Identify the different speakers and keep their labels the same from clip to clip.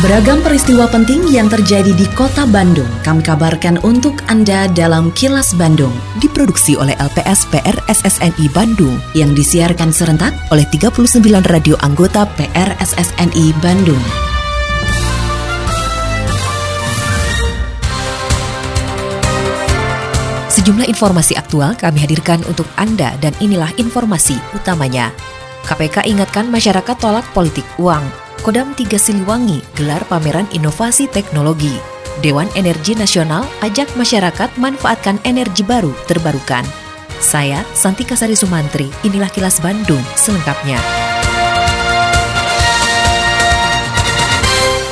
Speaker 1: Beragam peristiwa penting yang terjadi di kota Bandung kami kabarkan untuk Anda dalam Kilas Bandung. Diproduksi oleh LPS PRSSNI Bandung yang disiarkan serentak oleh 39 radio anggota PRSSNI Bandung. Sejumlah informasi aktual kami hadirkan untuk Anda dan inilah informasi utamanya. KPK ingatkan masyarakat tolak politik uang. Kodam 3 Siliwangi gelar pameran inovasi teknologi. Dewan Energi Nasional ajak masyarakat manfaatkan energi baru terbarukan. Saya, Santi Kasari Sumantri, inilah kilas Bandung selengkapnya.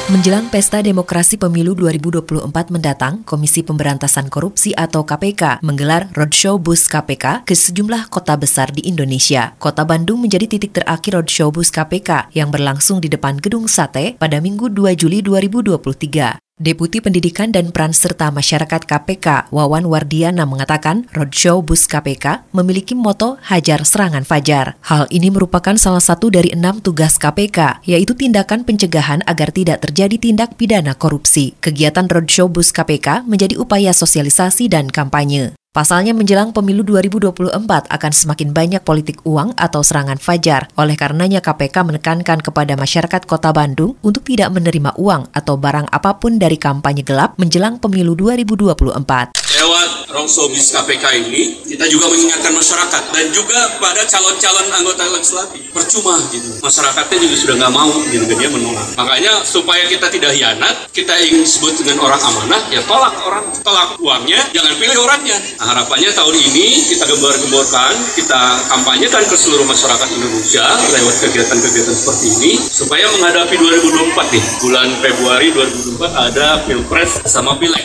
Speaker 1: Menjelang Pesta Demokrasi Pemilu 2024 mendatang, Komisi Pemberantasan Korupsi atau KPK menggelar roadshow bus KPK ke sejumlah kota besar di Indonesia. Kota Bandung menjadi titik terakhir roadshow bus KPK yang berlangsung di depan Gedung Sate pada Minggu 2 Juli 2023. Deputi Pendidikan dan Peran Serta Masyarakat KPK, Wawan Wardiana mengatakan, roadshow bus KPK memiliki moto Hajar Serangan Fajar. Hal ini merupakan salah satu dari enam tugas KPK, yaitu tindakan pencegahan agar tidak terjadi tindak pidana korupsi. Kegiatan roadshow bus KPK menjadi upaya sosialisasi dan kampanye. Pasalnya menjelang pemilu 2024 akan semakin banyak politik uang atau serangan fajar. Oleh karenanya KPK menekankan kepada masyarakat kota Bandung untuk tidak menerima uang atau barang apa pun dari kampanye gelap menjelang pemilu 2024.
Speaker 2: Lewat Rongsobis KPK ini, kita juga mengingatkan masyarakat dan juga pada calon-calon anggota legislatif. Percuma gitu. Masyarakatnya juga sudah nggak mau gitu dia menolak. Makanya supaya kita tidak hianat, kita ingin sebut dengan orang amanah, ya tolak orang, tolak uangnya, jangan pilih orangnya. Nah, harapannya tahun ini kita gembar-gemborkan, kita kampanyekan ke seluruh masyarakat Indonesia lewat kegiatan-kegiatan seperti ini supaya menghadapi 2024 nih. Bulan Februari 2024 ada Pilpres sama Pileg.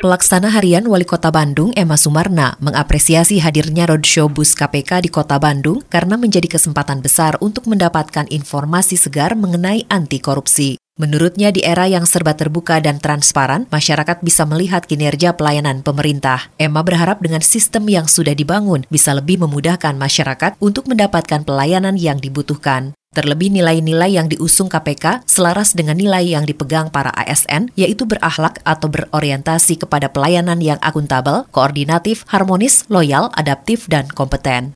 Speaker 1: Pelaksana Harian Wali Kota Bandung, Emma Sumarna, mengapresiasi hadirnya roadshow bus KPK di Kota Bandung karena menjadi kesempatan besar untuk mendapatkan informasi segar mengenai anti korupsi. Menurutnya di era yang serba terbuka dan transparan, masyarakat bisa melihat kinerja pelayanan pemerintah. Emma berharap dengan sistem yang sudah dibangun bisa lebih memudahkan masyarakat untuk mendapatkan pelayanan yang dibutuhkan. Terlebih nilai-nilai yang diusung KPK selaras dengan nilai yang dipegang para ASN, yaitu berakhlak atau berorientasi kepada pelayanan yang akuntabel, koordinatif, harmonis, loyal, adaptif, dan kompeten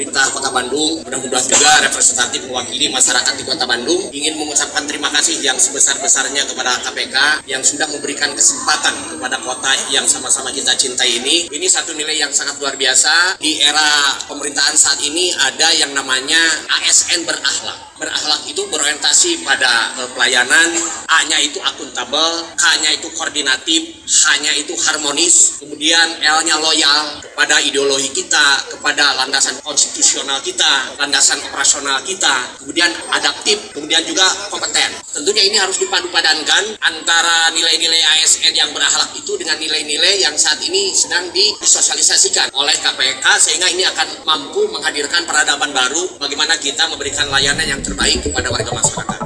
Speaker 3: pemerintah Kota Bandung, mudah-mudahan juga representatif mewakili masyarakat di Kota Bandung. Ingin mengucapkan terima kasih yang sebesar-besarnya kepada KPK yang sudah memberikan kesempatan kepada kota yang sama-sama kita cintai ini. Ini satu nilai yang sangat luar biasa. Di era pemerintahan saat ini ada yang namanya ASN berakhlak berakhlak itu berorientasi pada uh, pelayanan, A-nya itu akuntabel, K-nya itu koordinatif, H-nya itu harmonis, kemudian L-nya loyal kepada ideologi kita, kepada landasan konstitusional kita, landasan operasional kita, kemudian adaptif, kemudian juga kompeten. Tentunya ini harus dipadu-padankan antara nilai-nilai ASN yang berakhlak itu dengan nilai-nilai yang saat ini sedang disosialisasikan oleh KPK sehingga ini akan mampu menghadirkan peradaban baru bagaimana kita memberikan layanan yang terbaik kepada warga masyarakat.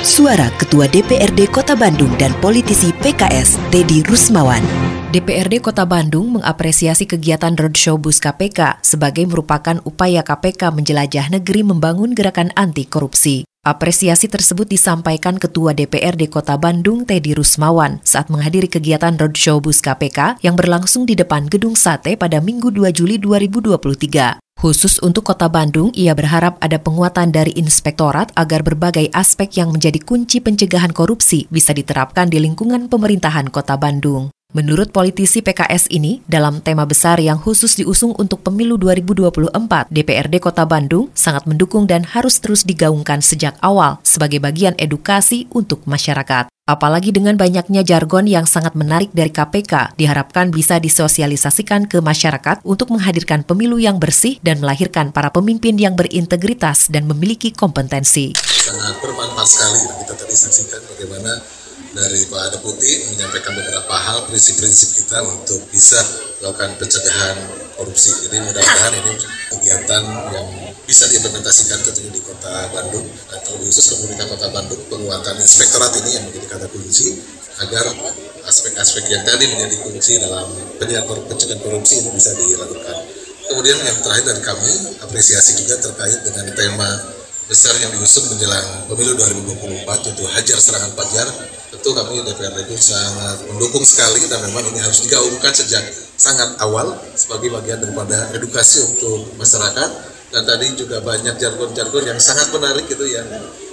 Speaker 1: Suara Ketua DPRD Kota Bandung dan politisi PKS Teddy Rusmawan. DPRD Kota Bandung mengapresiasi kegiatan roadshow bus KPK sebagai merupakan upaya KPK menjelajah negeri membangun gerakan anti korupsi. Apresiasi tersebut disampaikan Ketua DPRD Kota Bandung Teddy Rusmawan saat menghadiri kegiatan roadshow bus KPK yang berlangsung di depan Gedung Sate pada Minggu 2 Juli 2023. Khusus untuk Kota Bandung, ia berharap ada penguatan dari inspektorat agar berbagai aspek yang menjadi kunci pencegahan korupsi bisa diterapkan di lingkungan pemerintahan Kota Bandung. Menurut politisi PKS ini, dalam tema besar yang khusus diusung untuk pemilu 2024, DPRD Kota Bandung sangat mendukung dan harus terus digaungkan sejak awal sebagai bagian edukasi untuk masyarakat. Apalagi dengan banyaknya jargon yang sangat menarik dari KPK, diharapkan bisa disosialisasikan ke masyarakat untuk menghadirkan pemilu yang bersih dan melahirkan para pemimpin yang berintegritas dan memiliki kompetensi.
Speaker 4: Sangat bermanfaat sekali kita tadi saksikan bagaimana dari Pak Deputi menyampaikan beberapa hal prinsip-prinsip kita untuk bisa melakukan pencegahan korupsi. Jadi mudah-mudahan ini kegiatan yang bisa diimplementasikan tentunya di Kota Bandung dan terlebih khusus pemerintah Kota Bandung penguatan inspektorat ini yang menjadi kata kunci agar aspek-aspek yang tadi menjadi kunci dalam pencegahan korupsi ini bisa dilakukan. Kemudian yang terakhir dari kami apresiasi juga terkait dengan tema besar yang diusung menjelang pemilu 2024 yaitu Hajar Serangan Pajar tentu kami DPRD itu sangat mendukung sekali dan memang ini harus digaungkan sejak sangat awal sebagai bagian daripada edukasi untuk masyarakat. Dan tadi juga banyak jargon-jargon yang sangat menarik itu yang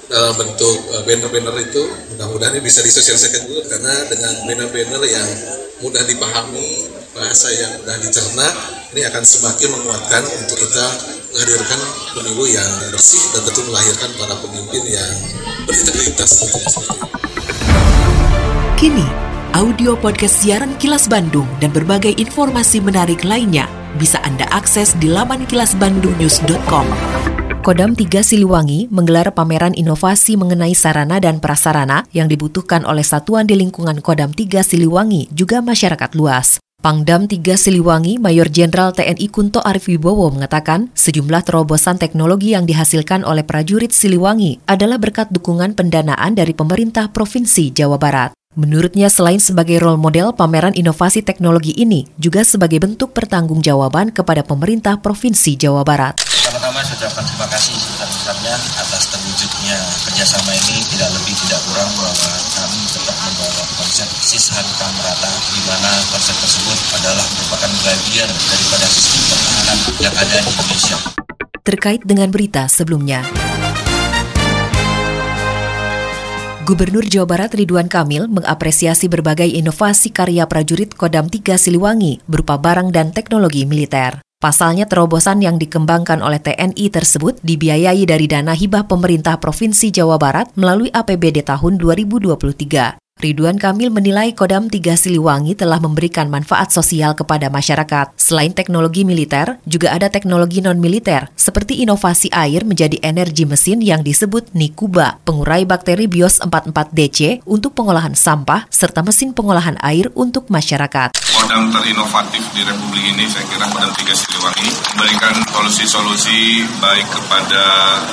Speaker 4: dalam bentuk uh, banner-banner itu. Mudah-mudahan ini bisa disosialisasikan juga karena dengan banner-banner yang mudah dipahami bahasa yang mudah dicerna ini akan semakin menguatkan untuk kita menghadirkan pemilu yang bersih dan tentu melahirkan para pemimpin yang berintegritas
Speaker 1: Kini, audio podcast siaran Kilas Bandung dan berbagai informasi menarik lainnya bisa Anda akses di laman kilasbandungnews.com. Kodam 3 Siliwangi menggelar pameran inovasi mengenai sarana dan prasarana yang dibutuhkan oleh satuan di lingkungan Kodam 3 Siliwangi juga masyarakat luas. Pangdam 3 Siliwangi Mayor Jenderal TNI Kunto Arif Wibowo mengatakan sejumlah terobosan teknologi yang dihasilkan oleh prajurit Siliwangi adalah berkat dukungan pendanaan dari pemerintah Provinsi Jawa Barat. Menurutnya selain sebagai role model pameran inovasi teknologi ini juga sebagai bentuk pertanggungjawaban kepada pemerintah Provinsi Jawa Barat.
Speaker 5: Pertama-tama saya ucapkan terima kasih sebesar-besarnya atas terwujudnya kerjasama ini tidak lebih tidak kurang bahwa kami tetap membawa konsep sisharta merata di mana konsep tersebut adalah merupakan bagian daripada sistem pertahanan yang ada di Indonesia.
Speaker 1: Terkait dengan berita sebelumnya, Gubernur Jawa Barat Ridwan Kamil mengapresiasi berbagai inovasi karya prajurit Kodam 3 Siliwangi berupa barang dan teknologi militer. Pasalnya terobosan yang dikembangkan oleh TNI tersebut dibiayai dari dana hibah pemerintah Provinsi Jawa Barat melalui APBD tahun 2023. Ridwan Kamil menilai Kodam 3 Siliwangi telah memberikan manfaat sosial kepada masyarakat. Selain teknologi militer, juga ada teknologi non-militer, seperti inovasi air menjadi energi mesin yang disebut Nikuba, pengurai bakteri BIOS 44DC untuk pengolahan sampah, serta mesin pengolahan air untuk masyarakat.
Speaker 6: Kodam terinovatif di Republik ini, saya kira Kodam 3 Siliwangi, memberikan solusi-solusi baik kepada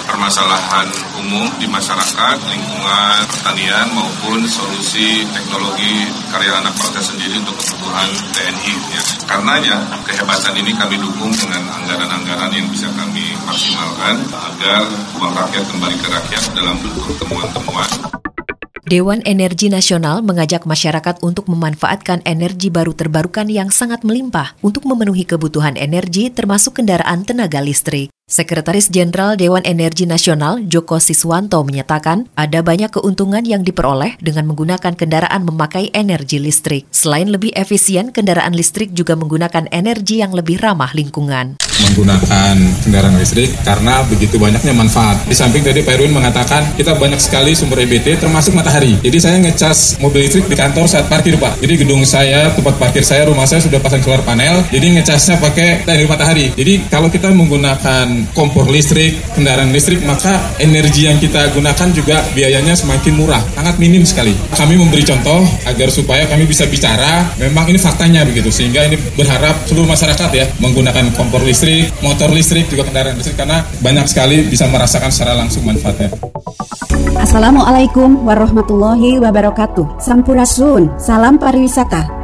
Speaker 6: permasalahan umum di masyarakat, lingkungan, pertanian, maupun solusi produksi teknologi karya anak bangsa sendiri untuk kebutuhan TNI. Ya. Karenanya kehebatan ini kami dukung dengan anggaran-anggaran yang bisa kami maksimalkan agar uang rakyat kembali ke rakyat dalam bentuk temuan-temuan.
Speaker 1: Dewan Energi Nasional mengajak masyarakat untuk memanfaatkan energi baru terbarukan yang sangat melimpah untuk memenuhi kebutuhan energi termasuk kendaraan tenaga listrik. Sekretaris Jenderal Dewan Energi Nasional Joko Siswanto menyatakan ada banyak keuntungan yang diperoleh dengan menggunakan kendaraan memakai energi listrik. Selain lebih efisien, kendaraan listrik juga menggunakan energi yang lebih ramah lingkungan.
Speaker 7: Menggunakan kendaraan listrik karena begitu banyaknya manfaat. Di samping tadi Pak Erwin mengatakan kita banyak sekali sumber EBT termasuk matahari. Jadi saya ngecas mobil listrik di kantor saat parkir Pak. Jadi gedung saya, tempat parkir saya, rumah saya sudah pasang solar panel. Jadi ngecasnya pakai dari matahari. Jadi kalau kita menggunakan kompor listrik, kendaraan listrik, maka energi yang kita gunakan juga biayanya semakin murah, sangat minim sekali. Kami memberi contoh agar supaya kami bisa bicara, memang ini faktanya begitu, sehingga ini berharap seluruh masyarakat ya menggunakan kompor listrik, motor listrik, juga kendaraan listrik, karena banyak sekali bisa merasakan secara langsung manfaatnya.
Speaker 8: Assalamualaikum warahmatullahi wabarakatuh. Sampurasun, salam pariwisata.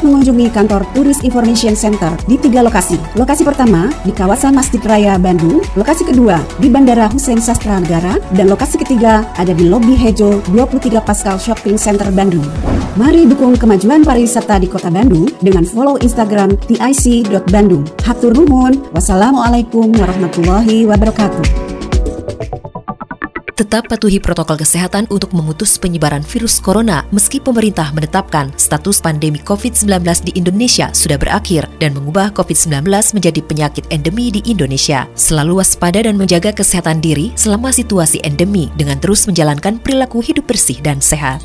Speaker 8: dapat mengunjungi kantor Turis Information Center di tiga lokasi. Lokasi pertama di kawasan Masjid Raya Bandung, lokasi kedua di Bandara Hussein Sastra Negara, dan lokasi ketiga ada di Lobi Hejo 23 Pascal Shopping Center Bandung. Mari dukung kemajuan pariwisata di Kota Bandung dengan follow Instagram tic.bandung. Hatur nuhun. Wassalamualaikum warahmatullahi wabarakatuh.
Speaker 1: Tetap patuhi protokol kesehatan untuk memutus penyebaran virus corona meski pemerintah menetapkan status pandemi COVID-19 di Indonesia sudah berakhir dan mengubah COVID-19 menjadi penyakit endemi di Indonesia. Selalu waspada dan menjaga kesehatan diri selama situasi endemi dengan terus menjalankan perilaku hidup bersih dan sehat.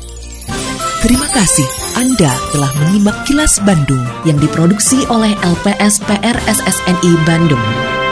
Speaker 1: Terima kasih Anda telah menyimak kilas Bandung yang diproduksi oleh LPSPR SSNI Bandung.